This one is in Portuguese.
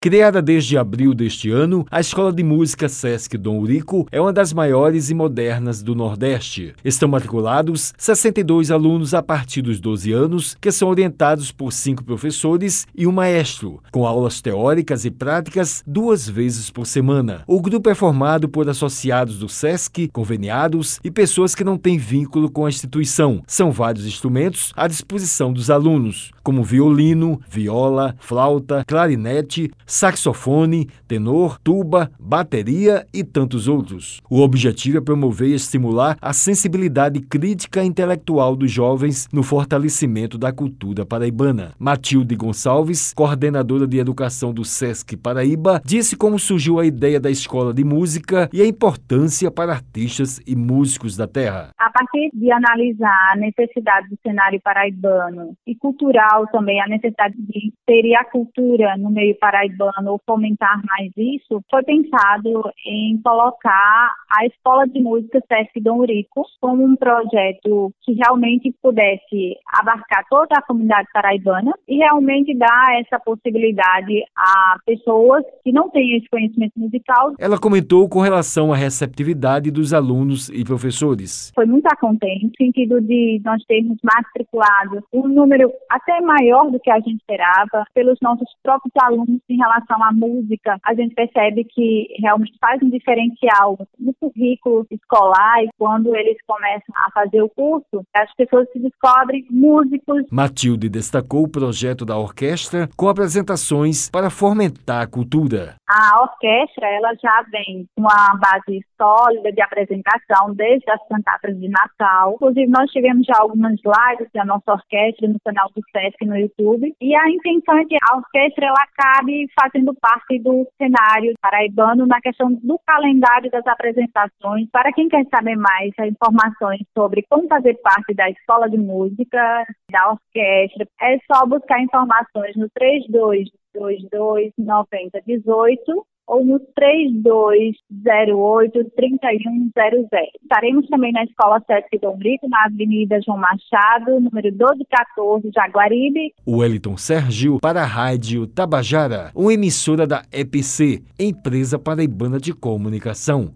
Criada desde abril deste ano, a Escola de Música Sesc Dom Urico é uma das maiores e modernas do Nordeste. Estão matriculados 62 alunos a partir dos 12 anos, que são orientados por cinco professores e um maestro, com aulas teóricas e práticas duas vezes por semana. O grupo é formado por associados do Sesc, conveniados e pessoas que não têm vínculo com a instituição. São vários instrumentos à disposição dos alunos, como violino, viola, flauta, clarinete, saxofone, tenor, tuba, bateria e tantos outros. O objetivo é promover e estimular a sensibilidade crítica intelectual dos jovens no fortalecimento da cultura paraibana. Matilde Gonçalves, coordenadora de educação do SESC Paraíba, disse como surgiu a ideia da escola de música e a importância para artistas e músicos da terra. A partir de analisar a necessidade do cenário paraibano e cultural também, a necessidade de ter a cultura no meio paraibano ou fomentar mais isso, foi pensado em colocar a Escola de Música Sesc Dom Urico como um projeto que realmente pudesse abarcar toda a comunidade paraibana e realmente dar essa possibilidade a pessoas que não têm esse conhecimento musical. Ela comentou com relação à receptividade dos alunos e professores. Foi muito contente, no sentido de nós termos matriculado um número até maior do que a gente esperava pelos nossos próprios alunos em relação à música, a gente percebe que realmente faz um diferencial no currículo escolar e quando eles começam a fazer o curso, as pessoas se descobrem músicos. Matilde destacou o projeto da orquestra com apresentações para fomentar a cultura. A orquestra, ela já vem com uma base sólida de apresentação desde as cantatas de Natal. Inclusive, nós tivemos já algumas lives da nossa orquestra no canal do SESC no YouTube. E a intenção é que a orquestra, ela acabe fazendo parte do cenário paraibano na questão do calendário das apresentações. Para quem quer saber mais informações sobre como fazer parte da escola de música, da orquestra, é só buscar informações no 3222 9018 ou no 3208 3100. Estaremos também na Escola Sesc Dom Brito, na Avenida João Machado, número 1214, Jaguaribe. Wellington Sérgio para a Rádio Tabajara, uma emissora da EPC, Empresa Paraibana de Comunicação.